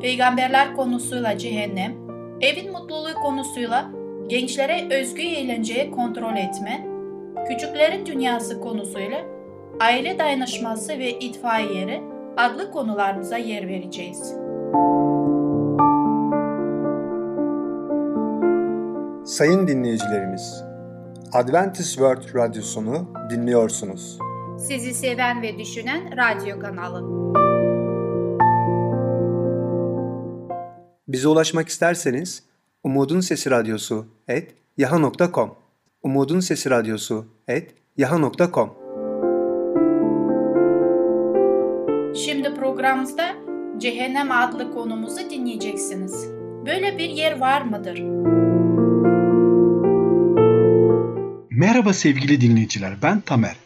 peygamberler konusuyla cehennem, evin mutluluğu konusuyla gençlere özgü eğlenceyi kontrol etme, küçüklerin dünyası konusuyla aile dayanışması ve itfaiyeleri adlı konularımıza yer vereceğiz. Sayın dinleyicilerimiz, Adventist World Radyosunu dinliyorsunuz. Sizi seven ve düşünen radyo kanalı. Bize ulaşmak isterseniz Umutun Sesi Radyosu et yaha.com Umutun Sesi Radyosu et yaha.com Şimdi programımızda Cehennem adlı konumuzu dinleyeceksiniz. Böyle bir yer var mıdır? Merhaba sevgili dinleyiciler, ben Tamer.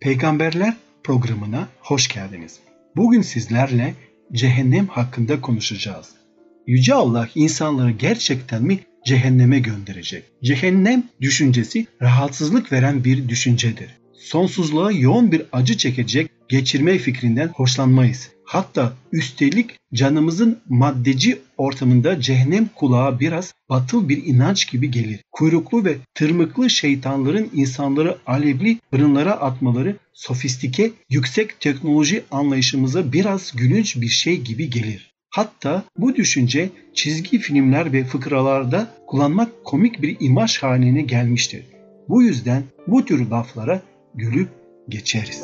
Peygamberler programına hoş geldiniz. Bugün sizlerle cehennem hakkında konuşacağız. Yüce Allah insanları gerçekten mi cehenneme gönderecek? Cehennem düşüncesi rahatsızlık veren bir düşüncedir. Sonsuzluğa yoğun bir acı çekecek geçirme fikrinden hoşlanmayız. Hatta üstelik canımızın maddeci ortamında cehennem kulağa biraz batıl bir inanç gibi gelir. Kuyruklu ve tırmıklı şeytanların insanları alevli fırınlara atmaları sofistike, yüksek teknoloji anlayışımıza biraz gülünç bir şey gibi gelir. Hatta bu düşünce çizgi filmler ve fıkralarda kullanmak komik bir imaj haline gelmiştir. Bu yüzden bu tür laflara gülüp geçeriz.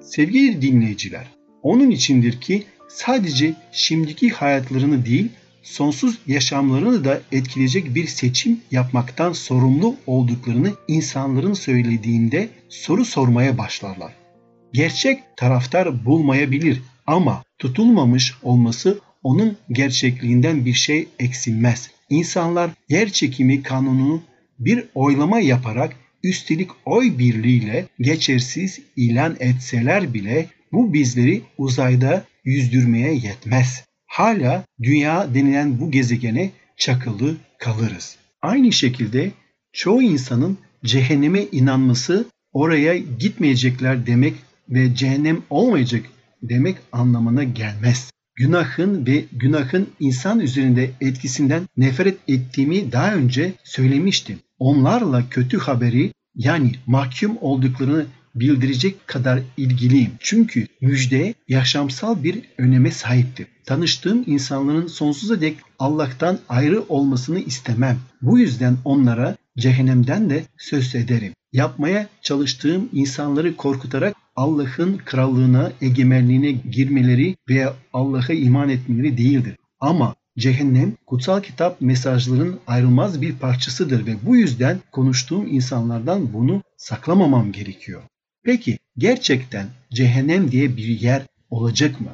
Sevgili dinleyiciler, onun içindir ki sadece şimdiki hayatlarını değil, sonsuz yaşamlarını da etkileyecek bir seçim yapmaktan sorumlu olduklarını insanların söylediğinde soru sormaya başlarlar. Gerçek taraftar bulmayabilir ama tutulmamış olması onun gerçekliğinden bir şey eksilmez. İnsanlar yer çekimi kanununu bir oylama yaparak üstelik oy birliğiyle geçersiz ilan etseler bile bu bizleri uzayda yüzdürmeye yetmez. Hala dünya denilen bu gezegene çakılı kalırız. Aynı şekilde çoğu insanın cehenneme inanması oraya gitmeyecekler demek ve cehennem olmayacak demek anlamına gelmez. Günahın ve günahın insan üzerinde etkisinden nefret ettiğimi daha önce söylemiştim. Onlarla kötü haberi yani mahkum olduklarını bildirecek kadar ilgiliyim. Çünkü müjde yaşamsal bir öneme sahiptir. Tanıştığım insanların sonsuza dek Allah'tan ayrı olmasını istemem. Bu yüzden onlara cehennemden de söz ederim. Yapmaya çalıştığım insanları korkutarak Allah'ın krallığına, egemenliğine girmeleri veya Allah'a iman etmeleri değildir. Ama cehennem kutsal kitap mesajlarının ayrılmaz bir parçasıdır ve bu yüzden konuştuğum insanlardan bunu saklamamam gerekiyor. Peki gerçekten cehennem diye bir yer olacak mı?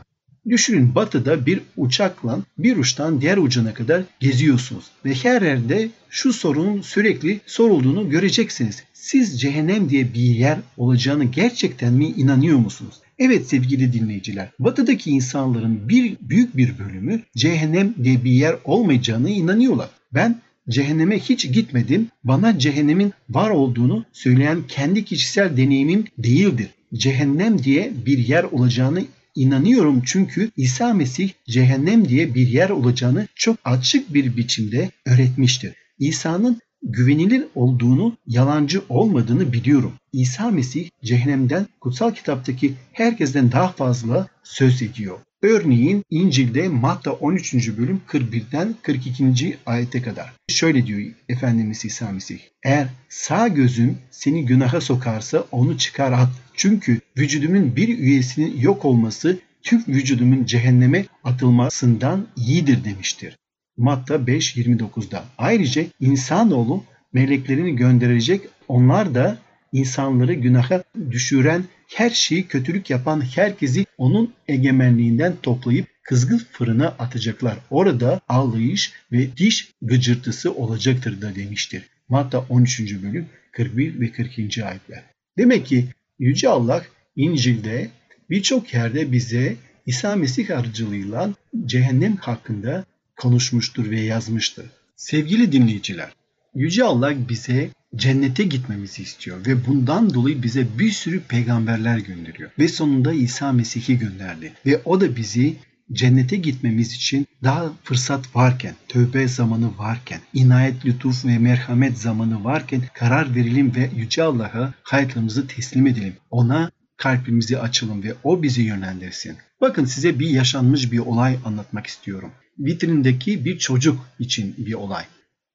Düşünün batıda bir uçakla bir uçtan diğer ucuna kadar geziyorsunuz ve her yerde şu sorunun sürekli sorulduğunu göreceksiniz. Siz cehennem diye bir yer olacağını gerçekten mi inanıyor musunuz? Evet sevgili dinleyiciler, batıdaki insanların bir büyük bir bölümü cehennem diye bir yer olmayacağını inanıyorlar. Ben cehenneme hiç gitmedim. Bana cehennemin var olduğunu söyleyen kendi kişisel deneyimim değildir. Cehennem diye bir yer olacağını inanıyorum çünkü İsa Mesih cehennem diye bir yer olacağını çok açık bir biçimde öğretmiştir. İsa'nın güvenilir olduğunu, yalancı olmadığını biliyorum. İsa Mesih cehennemden kutsal kitaptaki herkesten daha fazla söz ediyor. Örneğin İncil'de Matta 13. bölüm 41'den 42. ayete kadar. Şöyle diyor Efendimiz İsa Mesih. Eğer sağ gözün seni günaha sokarsa onu çıkar at. Çünkü vücudumun bir üyesinin yok olması tüm vücudumun cehenneme atılmasından iyidir demiştir. Matta 5.29'da. Ayrıca insanoğlu meleklerini gönderecek onlar da insanları günaha düşüren her şeyi kötülük yapan herkesi onun egemenliğinden toplayıp kızgın fırına atacaklar. Orada ağlayış ve diş gıcırtısı olacaktır da demiştir. Matta 13. bölüm 41 ve 42. ayetler. Demek ki Yüce Allah İncil'de birçok yerde bize İsa Mesih aracılığıyla cehennem hakkında konuşmuştur ve yazmıştır. Sevgili dinleyiciler, Yüce Allah bize cennete gitmemizi istiyor ve bundan dolayı bize bir sürü peygamberler gönderiyor. Ve sonunda İsa Mesih'i gönderdi ve o da bizi cennete gitmemiz için daha fırsat varken, tövbe zamanı varken, inayet, lütuf ve merhamet zamanı varken karar verelim ve Yüce Allah'a hayatlarımızı teslim edelim. Ona kalbimizi açalım ve o bizi yönlendirsin. Bakın size bir yaşanmış bir olay anlatmak istiyorum. Vitrindeki bir çocuk için bir olay.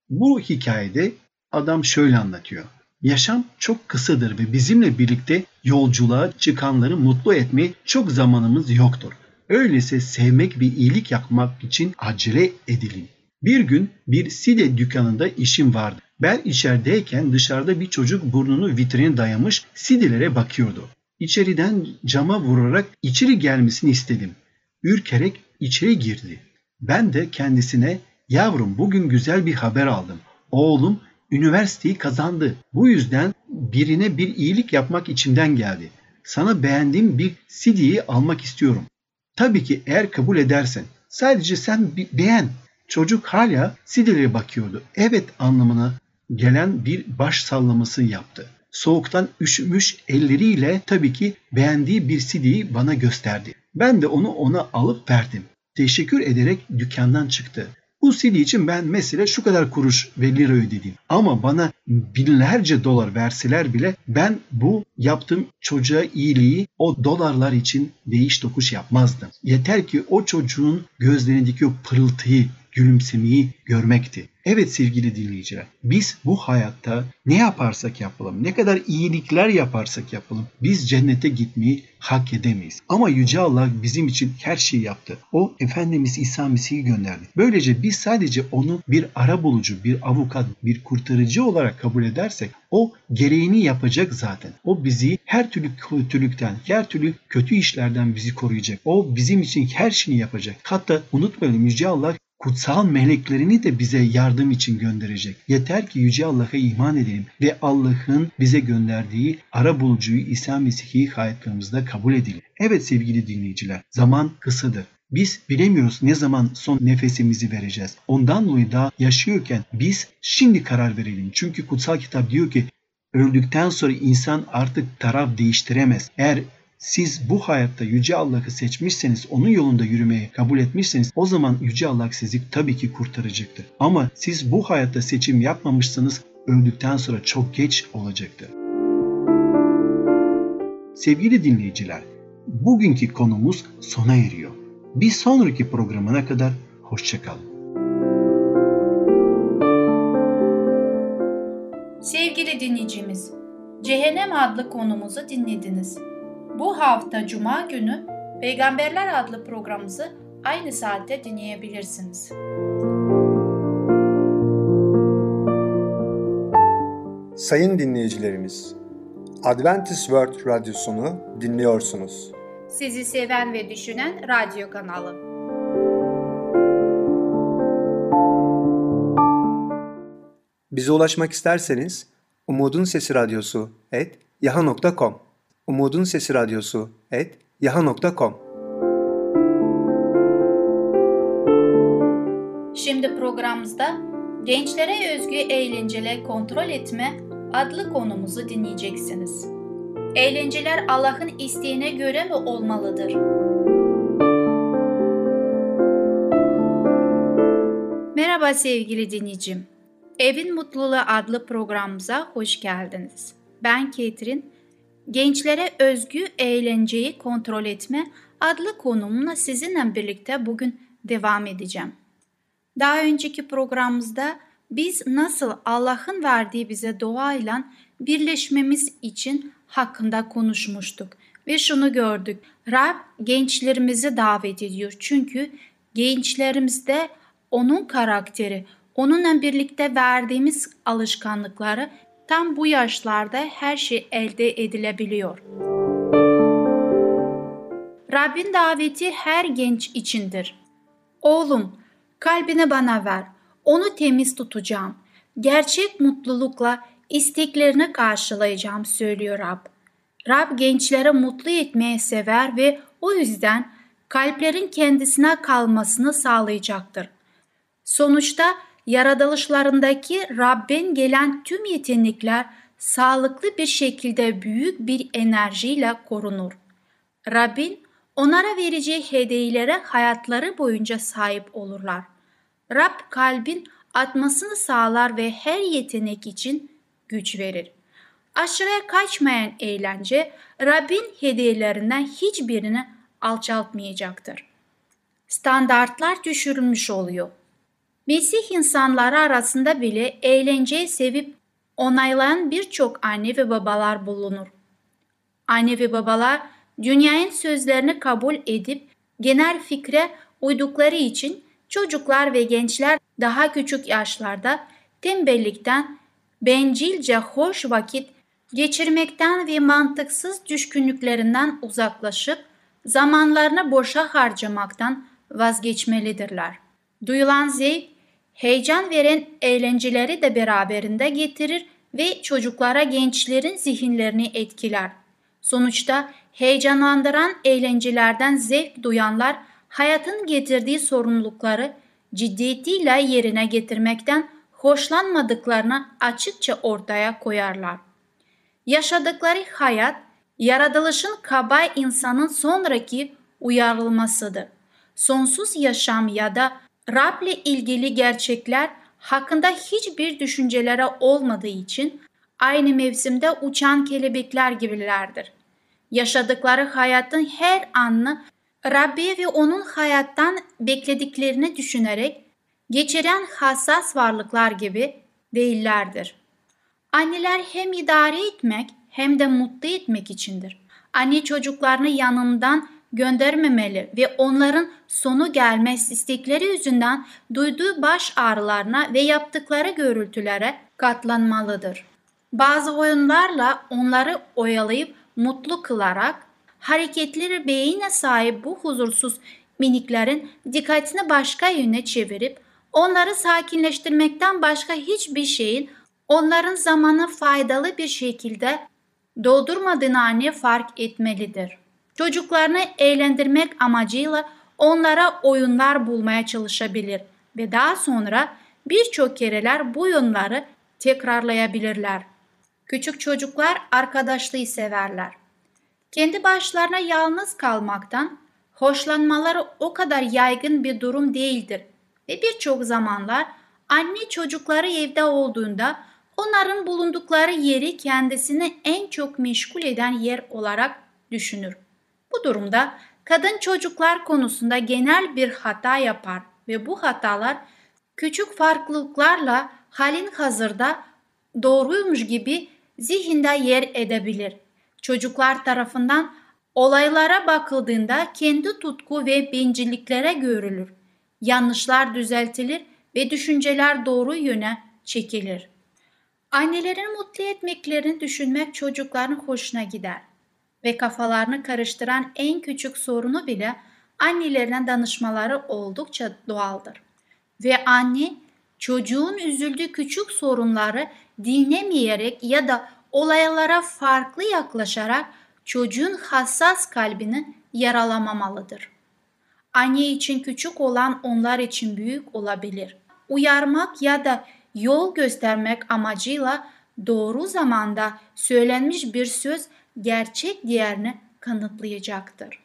Bu hikayede adam şöyle anlatıyor. Yaşam çok kısadır ve bizimle birlikte yolculuğa çıkanları mutlu etmeye çok zamanımız yoktur. Öyleyse sevmek ve iyilik yapmak için acele edelim. Bir gün bir side dükkanında işim vardı. Ben içerideyken dışarıda bir çocuk burnunu vitrine dayamış sidelere bakıyordu. İçeriden cama vurarak içeri gelmesini istedim. Ürkerek içeri girdi. Ben de kendisine yavrum bugün güzel bir haber aldım. Oğlum üniversiteyi kazandı. Bu yüzden birine bir iyilik yapmak içimden geldi. Sana beğendiğim bir CD'yi almak istiyorum. Tabii ki eğer kabul edersen. Sadece sen beğen. Çocuk hala CD'lere bakıyordu. Evet anlamına gelen bir baş sallaması yaptı. Soğuktan üşümüş elleriyle tabii ki beğendiği bir CD'yi bana gösterdi. Ben de onu ona alıp verdim. Teşekkür ederek dükkandan çıktı. Bu CD için ben mesela şu kadar kuruş ve lira ödedim. Ama bana binlerce dolar verseler bile ben bu yaptığım çocuğa iyiliği o dolarlar için değiş tokuş yapmazdım. Yeter ki o çocuğun gözlerindeki o pırıltıyı, gülümsemeyi görmekti. Evet sevgili dinleyiciler, biz bu hayatta ne yaparsak yapalım, ne kadar iyilikler yaparsak yapalım, biz cennete gitmeyi hak edemeyiz. Ama Yüce Allah bizim için her şeyi yaptı. O Efendimiz İsa Mesih'i gönderdi. Böylece biz sadece onu bir ara bulucu, bir avukat, bir kurtarıcı olarak kabul edersek o gereğini yapacak zaten. O bizi her türlü kötülükten, her türlü kötü işlerden bizi koruyacak. O bizim için her şeyi yapacak. Hatta unutmayalım Yüce Allah kutsal meleklerini de bize yardım için gönderecek. Yeter ki Yüce Allah'a iman edelim ve Allah'ın bize gönderdiği ara bulucuyu İsa Mesih'i hayatlarımızda kabul edelim. Evet sevgili dinleyiciler, zaman kısadır. Biz bilemiyoruz ne zaman son nefesimizi vereceğiz. Ondan dolayı da yaşıyorken biz şimdi karar verelim. Çünkü kutsal kitap diyor ki öldükten sonra insan artık taraf değiştiremez. Eğer siz bu hayatta Yüce Allah'ı seçmişseniz, onun yolunda yürümeyi kabul etmişseniz o zaman Yüce Allah sizi tabii ki kurtaracaktır. Ama siz bu hayatta seçim yapmamışsanız öldükten sonra çok geç olacaktır. Sevgili dinleyiciler, bugünkü konumuz sona eriyor. Bir sonraki programına kadar hoşçakalın. Sevgili dinleyicimiz, Cehennem adlı konumuzu dinlediniz. Bu hafta Cuma günü Peygamberler adlı programımızı aynı saatte dinleyebilirsiniz. Sayın dinleyicilerimiz, Adventist World Radyosunu dinliyorsunuz. Sizi seven ve düşünen radyo kanalı. Bize ulaşmak isterseniz Umutun Sesi Radyosu et yaha.com Umutun Sesi Radyosu et yaha.com Şimdi programımızda Gençlere Özgü Eğlenceler Kontrol Etme adlı konumuzu dinleyeceksiniz. Eğlenceler Allah'ın isteğine göre mi olmalıdır? Merhaba sevgili dinleyicim. Evin Mutluluğu adlı programımıza hoş geldiniz. Ben Ketrin. Gençlere özgü eğlenceyi kontrol etme adlı konumla sizinle birlikte bugün devam edeceğim. Daha önceki programımızda biz nasıl Allah'ın verdiği bize doğayla birleşmemiz için hakkında konuşmuştuk ve şunu gördük. Rab gençlerimizi davet ediyor çünkü gençlerimizde onun karakteri, onunla birlikte verdiğimiz alışkanlıkları tam bu yaşlarda her şey elde edilebiliyor. Rabbin daveti her genç içindir. Oğlum, kalbini bana ver. Onu temiz tutacağım. Gerçek mutlulukla isteklerini karşılayacağım söylüyor Rab. Rab gençlere mutlu etmeyi sever ve o yüzden kalplerin kendisine kalmasını sağlayacaktır. Sonuçta yaratılışlarındaki Rab'ben gelen tüm yetenekler sağlıklı bir şekilde büyük bir enerjiyle korunur. Rabbin onlara vereceği hediyelere hayatları boyunca sahip olurlar. Rab kalbin atmasını sağlar ve her yetenek için güç verir. Aşırıya kaçmayan eğlence Rabbin hediyelerinden hiçbirini alçaltmayacaktır. Standartlar düşürülmüş oluyor. Mesih insanları arasında bile eğlenceyi sevip onaylayan birçok anne ve babalar bulunur. Anne ve babalar dünyanın sözlerini kabul edip genel fikre uydukları için çocuklar ve gençler daha küçük yaşlarda tembellikten, bencilce hoş vakit geçirmekten ve mantıksız düşkünlüklerinden uzaklaşıp zamanlarını boşa harcamaktan vazgeçmelidirler. Duyulan zevk, heyecan veren eğlenceleri de beraberinde getirir ve çocuklara gençlerin zihinlerini etkiler. Sonuçta heyecanlandıran eğlencelerden zevk duyanlar hayatın getirdiği sorumlulukları ciddiyetiyle yerine getirmekten hoşlanmadıklarını açıkça ortaya koyarlar. Yaşadıkları hayat, yaratılışın kaba insanın sonraki uyarılmasıdır. Sonsuz yaşam ya da Rab'le ilgili gerçekler hakkında hiçbir düşünceleri olmadığı için aynı mevsimde uçan kelebekler gibilerdir. Yaşadıkları hayatın her anını Rabbi ve onun hayattan beklediklerini düşünerek geçiren hassas varlıklar gibi değillerdir. Anneler hem idare etmek hem de mutlu etmek içindir. Anne çocuklarını yanından göndermemeli ve onların sonu gelmez istekleri yüzünden duyduğu baş ağrılarına ve yaptıkları görüntülere katlanmalıdır. Bazı oyunlarla onları oyalayıp mutlu kılarak hareketleri beyine sahip bu huzursuz miniklerin dikkatini başka yöne çevirip onları sakinleştirmekten başka hiçbir şeyin onların zamanı faydalı bir şekilde doldurmadığını anne fark etmelidir. Çocuklarını eğlendirmek amacıyla onlara oyunlar bulmaya çalışabilir ve daha sonra birçok kereler bu oyunları tekrarlayabilirler. Küçük çocuklar arkadaşlığı severler. Kendi başlarına yalnız kalmaktan hoşlanmaları o kadar yaygın bir durum değildir ve birçok zamanlar anne çocukları evde olduğunda onların bulundukları yeri kendisini en çok meşgul eden yer olarak düşünür. Bu durumda kadın çocuklar konusunda genel bir hata yapar ve bu hatalar küçük farklılıklarla halin hazırda doğruymuş gibi zihinde yer edebilir. Çocuklar tarafından olaylara bakıldığında kendi tutku ve bencilliklere görülür. Yanlışlar düzeltilir ve düşünceler doğru yöne çekilir. Annelerin mutlu etmeklerini düşünmek çocukların hoşuna gider ve kafalarını karıştıran en küçük sorunu bile annelerine danışmaları oldukça doğaldır. Ve anne çocuğun üzüldüğü küçük sorunları dinlemeyerek ya da olaylara farklı yaklaşarak çocuğun hassas kalbini yaralamamalıdır. Anne için küçük olan onlar için büyük olabilir. Uyarmak ya da yol göstermek amacıyla doğru zamanda söylenmiş bir söz gerçek değerini kanıtlayacaktır.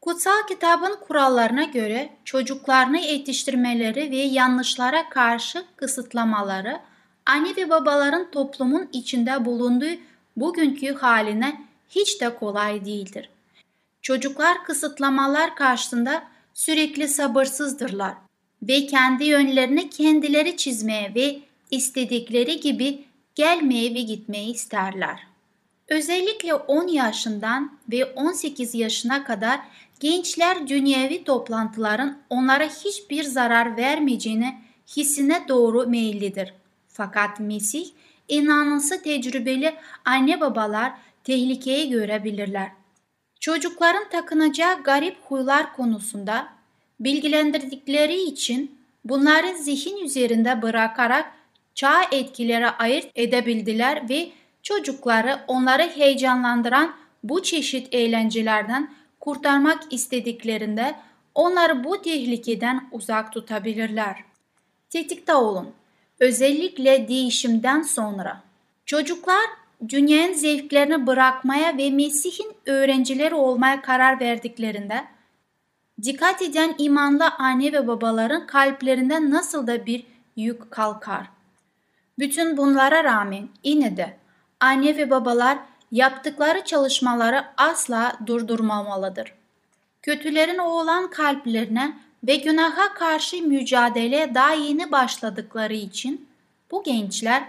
Kutsal kitabın kurallarına göre çocuklarını yetiştirmeleri ve yanlışlara karşı kısıtlamaları anne ve babaların toplumun içinde bulunduğu bugünkü haline hiç de kolay değildir. Çocuklar kısıtlamalar karşısında sürekli sabırsızdırlar ve kendi yönlerini kendileri çizmeye ve istedikleri gibi gelmeye ve gitmeyi isterler. Özellikle 10 yaşından ve 18 yaşına kadar gençler dünyevi toplantıların onlara hiçbir zarar vermeyeceğini hissine doğru meyillidir. Fakat Mesih inanılsı tecrübeli anne babalar tehlikeyi görebilirler. Çocukların takınacağı garip huylar konusunda bilgilendirdikleri için bunları zihin üzerinde bırakarak çağ etkilere ayırt edebildiler ve çocukları onları heyecanlandıran bu çeşit eğlencelerden kurtarmak istediklerinde onları bu tehlikeden uzak tutabilirler. Tetikte olun. Özellikle değişimden sonra. Çocuklar dünyanın zevklerini bırakmaya ve Mesih'in öğrencileri olmaya karar verdiklerinde dikkat eden imanlı anne ve babaların kalplerinden nasıl da bir yük kalkar. Bütün bunlara rağmen yine de anne ve babalar yaptıkları çalışmaları asla durdurmamalıdır. Kötülerin oğlan kalplerine ve günaha karşı mücadeleye daha yeni başladıkları için bu gençler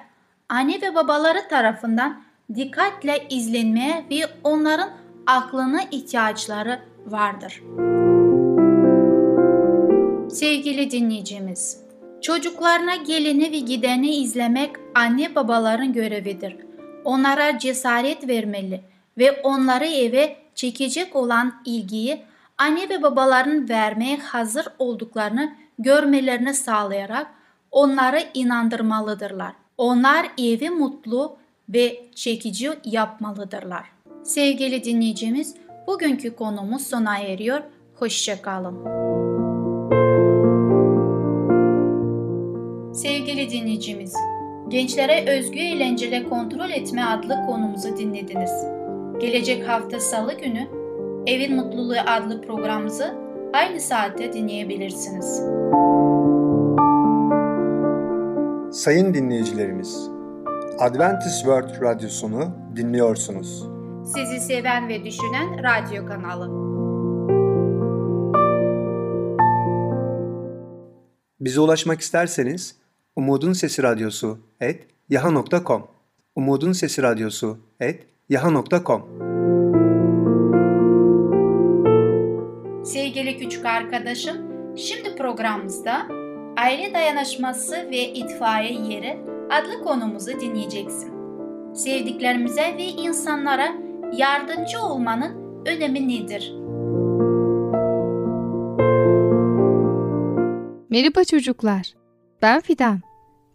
anne ve babaları tarafından dikkatle izlenmeye ve onların aklına ihtiyaçları vardır. Sevgili dinleyicimiz, çocuklarına geleni ve gideni izlemek anne babaların görevidir. Onlara cesaret vermeli ve onları eve çekecek olan ilgiyi anne ve babaların vermeye hazır olduklarını görmelerini sağlayarak onları inandırmalıdırlar. Onlar evi mutlu ve çekici yapmalıdırlar. Sevgili dinleyicimiz, bugünkü konumuz sona eriyor. Hoşçakalın. Sevgili dinleyicimiz, Gençlere Özgü Eğlenceli Kontrol Etme adlı konumuzu dinlediniz. Gelecek hafta salı günü Evin Mutluluğu adlı programımızı aynı saatte dinleyebilirsiniz. Sayın dinleyicilerimiz, Adventist World Radyosunu dinliyorsunuz. Sizi seven ve düşünen radyo kanalı. Bize ulaşmak isterseniz Umutun Sesi Radyosu et yaha.com Umutun Sesi Radyosu et yaha.com Sevgili küçük arkadaşım, şimdi programımızda Aile Dayanışması ve İtfaiye Yeri adlı konumuzu dinleyeceksin. Sevdiklerimize ve insanlara yardımcı olmanın önemi nedir? Merhaba çocuklar. Ben Fidan.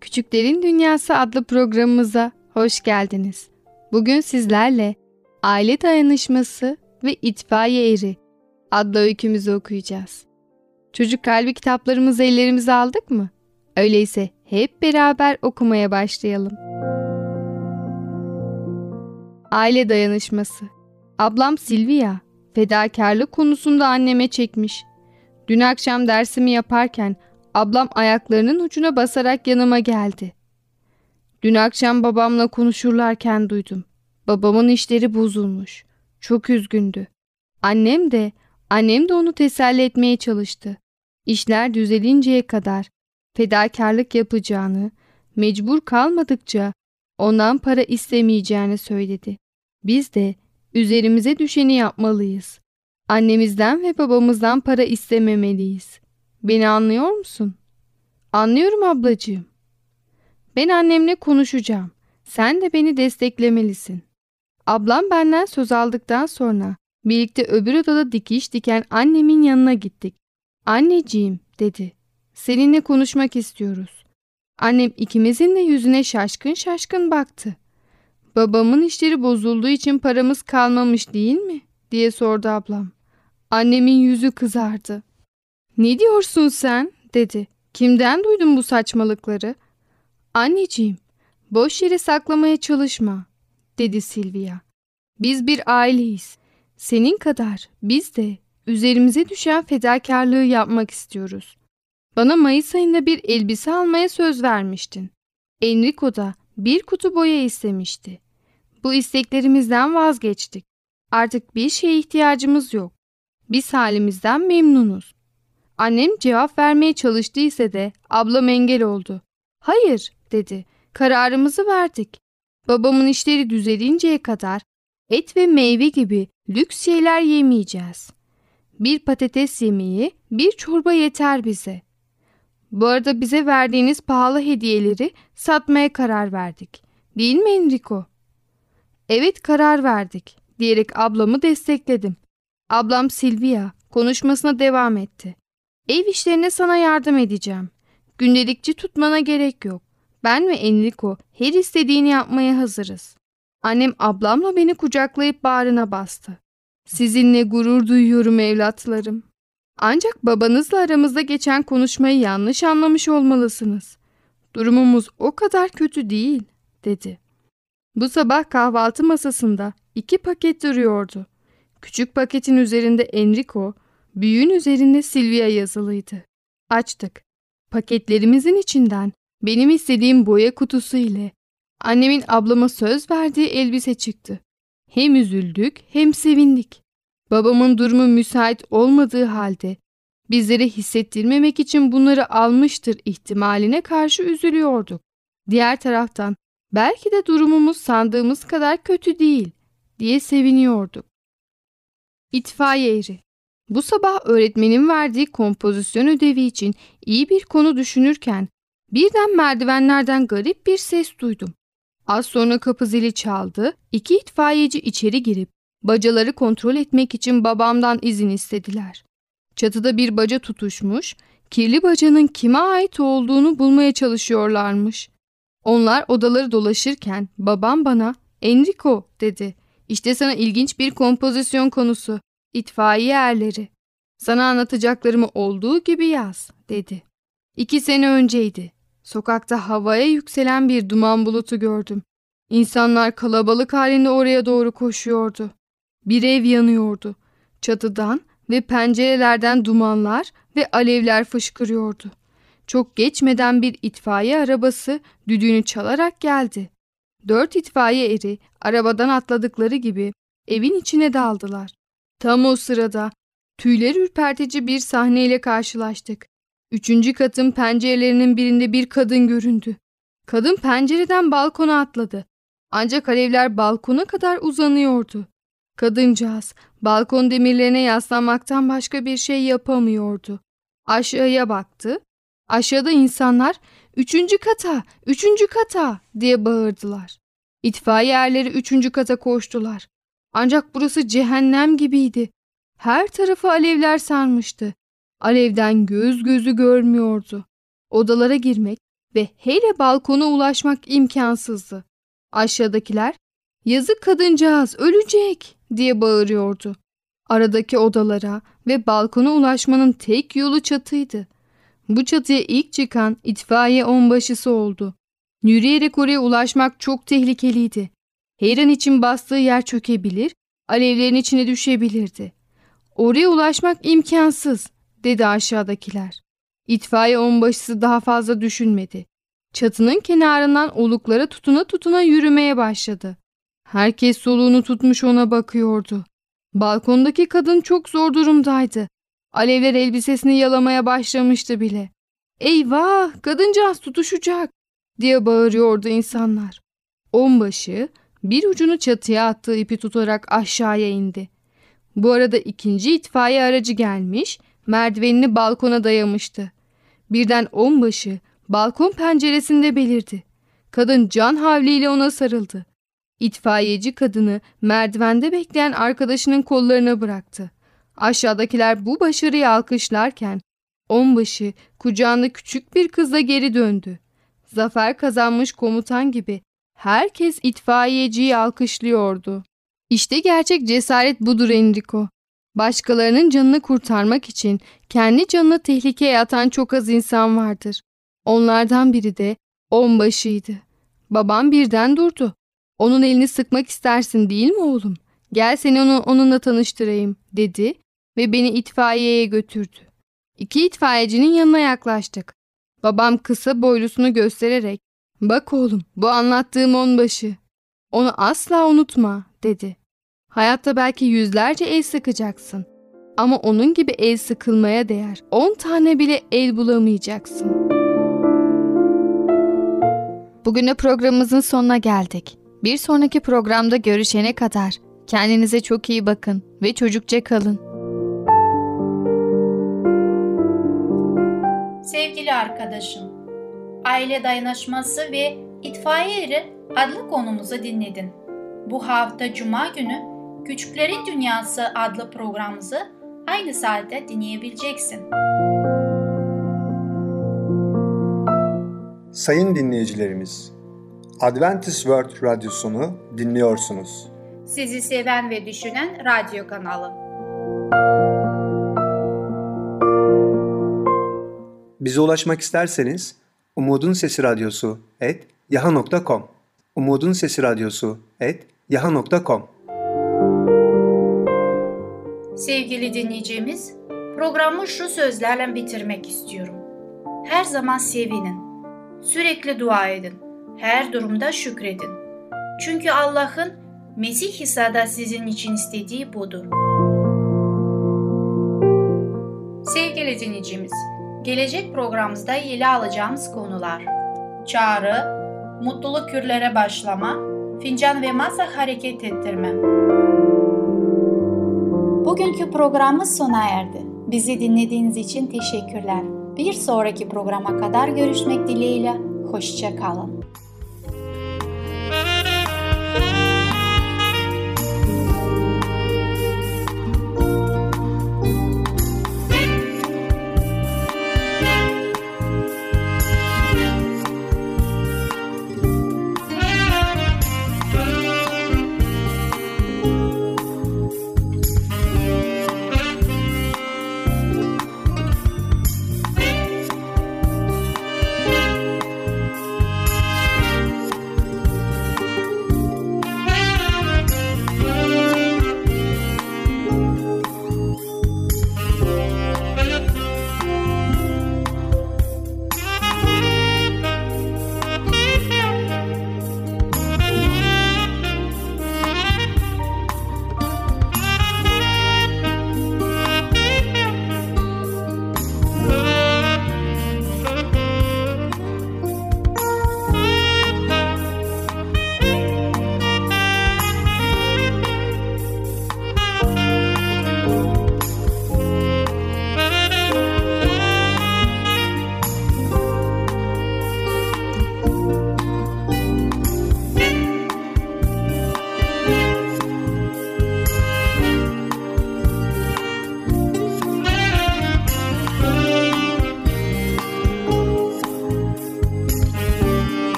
Küçüklerin Dünyası adlı programımıza hoş geldiniz. Bugün sizlerle Aile Dayanışması ve İtfaiye Eri adlı öykümüzü okuyacağız. Çocuk kalbi kitaplarımızı ellerimize aldık mı? Öyleyse hep beraber okumaya başlayalım. Aile Dayanışması Ablam Silvia, fedakarlık konusunda anneme çekmiş. Dün akşam dersimi yaparken ablam ayaklarının ucuna basarak yanıma geldi. Dün akşam babamla konuşurlarken duydum. Babamın işleri bozulmuş. Çok üzgündü. Annem de, annem de onu teselli etmeye çalıştı. İşler düzelinceye kadar fedakarlık yapacağını, mecbur kalmadıkça ondan para istemeyeceğini söyledi. Biz de üzerimize düşeni yapmalıyız. Annemizden ve babamızdan para istememeliyiz. Beni anlıyor musun? Anlıyorum ablacığım. Ben annemle konuşacağım. Sen de beni desteklemelisin. Ablam benden söz aldıktan sonra birlikte öbür odada dikiş diken annemin yanına gittik. Anneciğim dedi. Seninle konuşmak istiyoruz. Annem ikimizin de yüzüne şaşkın şaşkın baktı. Babamın işleri bozulduğu için paramız kalmamış değil mi? diye sordu ablam. Annemin yüzü kızardı. Ne diyorsun sen? dedi. Kimden duydun bu saçmalıkları? Anneciğim, boş yere saklamaya çalışma, dedi Silvia. Biz bir aileyiz. Senin kadar biz de üzerimize düşen fedakarlığı yapmak istiyoruz. Bana Mayıs ayında bir elbise almaya söz vermiştin. Enrico da bir kutu boya istemişti. Bu isteklerimizden vazgeçtik. Artık bir şeye ihtiyacımız yok. Biz halimizden memnunuz. Annem cevap vermeye çalıştıysa de ablam engel oldu. Hayır dedi. Kararımızı verdik. Babamın işleri düzelinceye kadar et ve meyve gibi lüks şeyler yemeyeceğiz. Bir patates yemeği, bir çorba yeter bize. Bu arada bize verdiğiniz pahalı hediyeleri satmaya karar verdik. Değil mi Enrico? Evet karar verdik diyerek ablamı destekledim. Ablam Silvia konuşmasına devam etti. Ev işlerine sana yardım edeceğim. Gündelikçi tutmana gerek yok. Ben ve Enrico her istediğini yapmaya hazırız. Annem ablamla beni kucaklayıp bağrına bastı. Sizinle gurur duyuyorum evlatlarım. Ancak babanızla aramızda geçen konuşmayı yanlış anlamış olmalısınız. Durumumuz o kadar kötü değil, dedi. Bu sabah kahvaltı masasında iki paket duruyordu. Küçük paketin üzerinde Enrico, büyüğün üzerinde Silvia yazılıydı. Açtık. Paketlerimizin içinden benim istediğim boya kutusu ile annemin ablama söz verdiği elbise çıktı. Hem üzüldük hem sevindik. Babamın durumu müsait olmadığı halde bizlere hissettirmemek için bunları almıştır ihtimaline karşı üzülüyorduk. Diğer taraftan belki de durumumuz sandığımız kadar kötü değil diye seviniyorduk. İtfaiye eri Bu sabah öğretmenin verdiği kompozisyon ödevi için iyi bir konu düşünürken birden merdivenlerden garip bir ses duydum. Az sonra kapı zili çaldı, iki itfaiyeci içeri girip bacaları kontrol etmek için babamdan izin istediler. Çatıda bir baca tutuşmuş, kirli bacanın kime ait olduğunu bulmaya çalışıyorlarmış. Onlar odaları dolaşırken babam bana Enrico dedi. İşte sana ilginç bir kompozisyon konusu. İtfaiye erleri. Sana anlatacaklarımı olduğu gibi yaz dedi. İki sene önceydi. Sokakta havaya yükselen bir duman bulutu gördüm. İnsanlar kalabalık halinde oraya doğru koşuyordu. Bir ev yanıyordu. Çatıdan ve pencerelerden dumanlar ve alevler fışkırıyordu. Çok geçmeden bir itfaiye arabası düdüğünü çalarak geldi. Dört itfaiye eri arabadan atladıkları gibi evin içine daldılar. Tam o sırada tüyler ürpertici bir sahneyle karşılaştık. Üçüncü katın pencerelerinin birinde bir kadın göründü. Kadın pencereden balkona atladı. Ancak alevler balkona kadar uzanıyordu. Kadıncağız balkon demirlerine yaslanmaktan başka bir şey yapamıyordu. Aşağıya baktı. Aşağıda insanlar üçüncü kata, üçüncü kata diye bağırdılar. İtfaiye erleri üçüncü kata koştular. Ancak burası cehennem gibiydi. Her tarafı alevler sarmıştı. Alevden göz gözü görmüyordu. Odalara girmek ve hele balkona ulaşmak imkansızdı. Aşağıdakiler yazık kadıncağız ölecek diye bağırıyordu. Aradaki odalara ve balkona ulaşmanın tek yolu çatıydı. Bu çatıya ilk çıkan itfaiye onbaşısı oldu. Yürüyerek oraya ulaşmak çok tehlikeliydi. Her an için bastığı yer çökebilir, alevlerin içine düşebilirdi. Oraya ulaşmak imkansız, dedi aşağıdakiler. İtfaiye onbaşısı daha fazla düşünmedi. Çatının kenarından oluklara tutuna tutuna yürümeye başladı. Herkes soluğunu tutmuş ona bakıyordu. Balkondaki kadın çok zor durumdaydı. Alevler elbisesini yalamaya başlamıştı bile. Eyvah kadıncağız tutuşacak diye bağırıyordu insanlar. Onbaşı bir ucunu çatıya attığı ipi tutarak aşağıya indi. Bu arada ikinci itfaiye aracı gelmiş, merdivenini balkona dayamıştı. Birden onbaşı balkon penceresinde belirdi. Kadın can havliyle ona sarıldı. İtfaiyeci kadını merdivende bekleyen arkadaşının kollarına bıraktı. Aşağıdakiler bu başarıyı alkışlarken onbaşı kucağında küçük bir kızla geri döndü. Zafer kazanmış komutan gibi herkes itfaiyeciyi alkışlıyordu. İşte gerçek cesaret budur Enrico. Başkalarının canını kurtarmak için kendi canını tehlikeye atan çok az insan vardır. Onlardan biri de onbaşıydı. Babam birden durdu. Onun elini sıkmak istersin değil mi oğlum? Gel seni onu onunla tanıştırayım dedi ve beni itfaiyeye götürdü. İki itfaiyecinin yanına yaklaştık. Babam kısa boylusunu göstererek bak oğlum bu anlattığım onbaşı. Onu asla unutma dedi. Hayatta belki yüzlerce el sıkacaksın. Ama onun gibi el sıkılmaya değer. On tane bile el bulamayacaksın. Bugüne programımızın sonuna geldik. Bir sonraki programda görüşene kadar kendinize çok iyi bakın ve çocukça kalın. Sevgili arkadaşım, aile dayanışması ve itfaiye eri adlı konumuzu dinledin. Bu hafta Cuma günü Küçüklerin Dünyası adlı programımızı aynı saatte dinleyebileceksin. Sayın dinleyicilerimiz, Adventist World Radyosunu dinliyorsunuz. Sizi seven ve düşünen radyo kanalı. Bize ulaşmak isterseniz Umutun Sesi Radyosu et yaha.com Umutun Sesi Radyosu et yaha.com Sevgili dinleyicimiz, programı şu sözlerle bitirmek istiyorum. Her zaman sevinin, sürekli dua edin, her durumda şükredin. Çünkü Allah'ın Mesih İsa'da sizin için istediği budur. Sevgili dinleyicimiz, gelecek programımızda ele alacağımız konular Çağrı, mutluluk kürlere başlama, fincan ve masa hareket ettirme. Bugünkü programımız sona erdi. Bizi dinlediğiniz için teşekkürler. Bir sonraki programa kadar görüşmek dileğiyle. Hoşça kalın.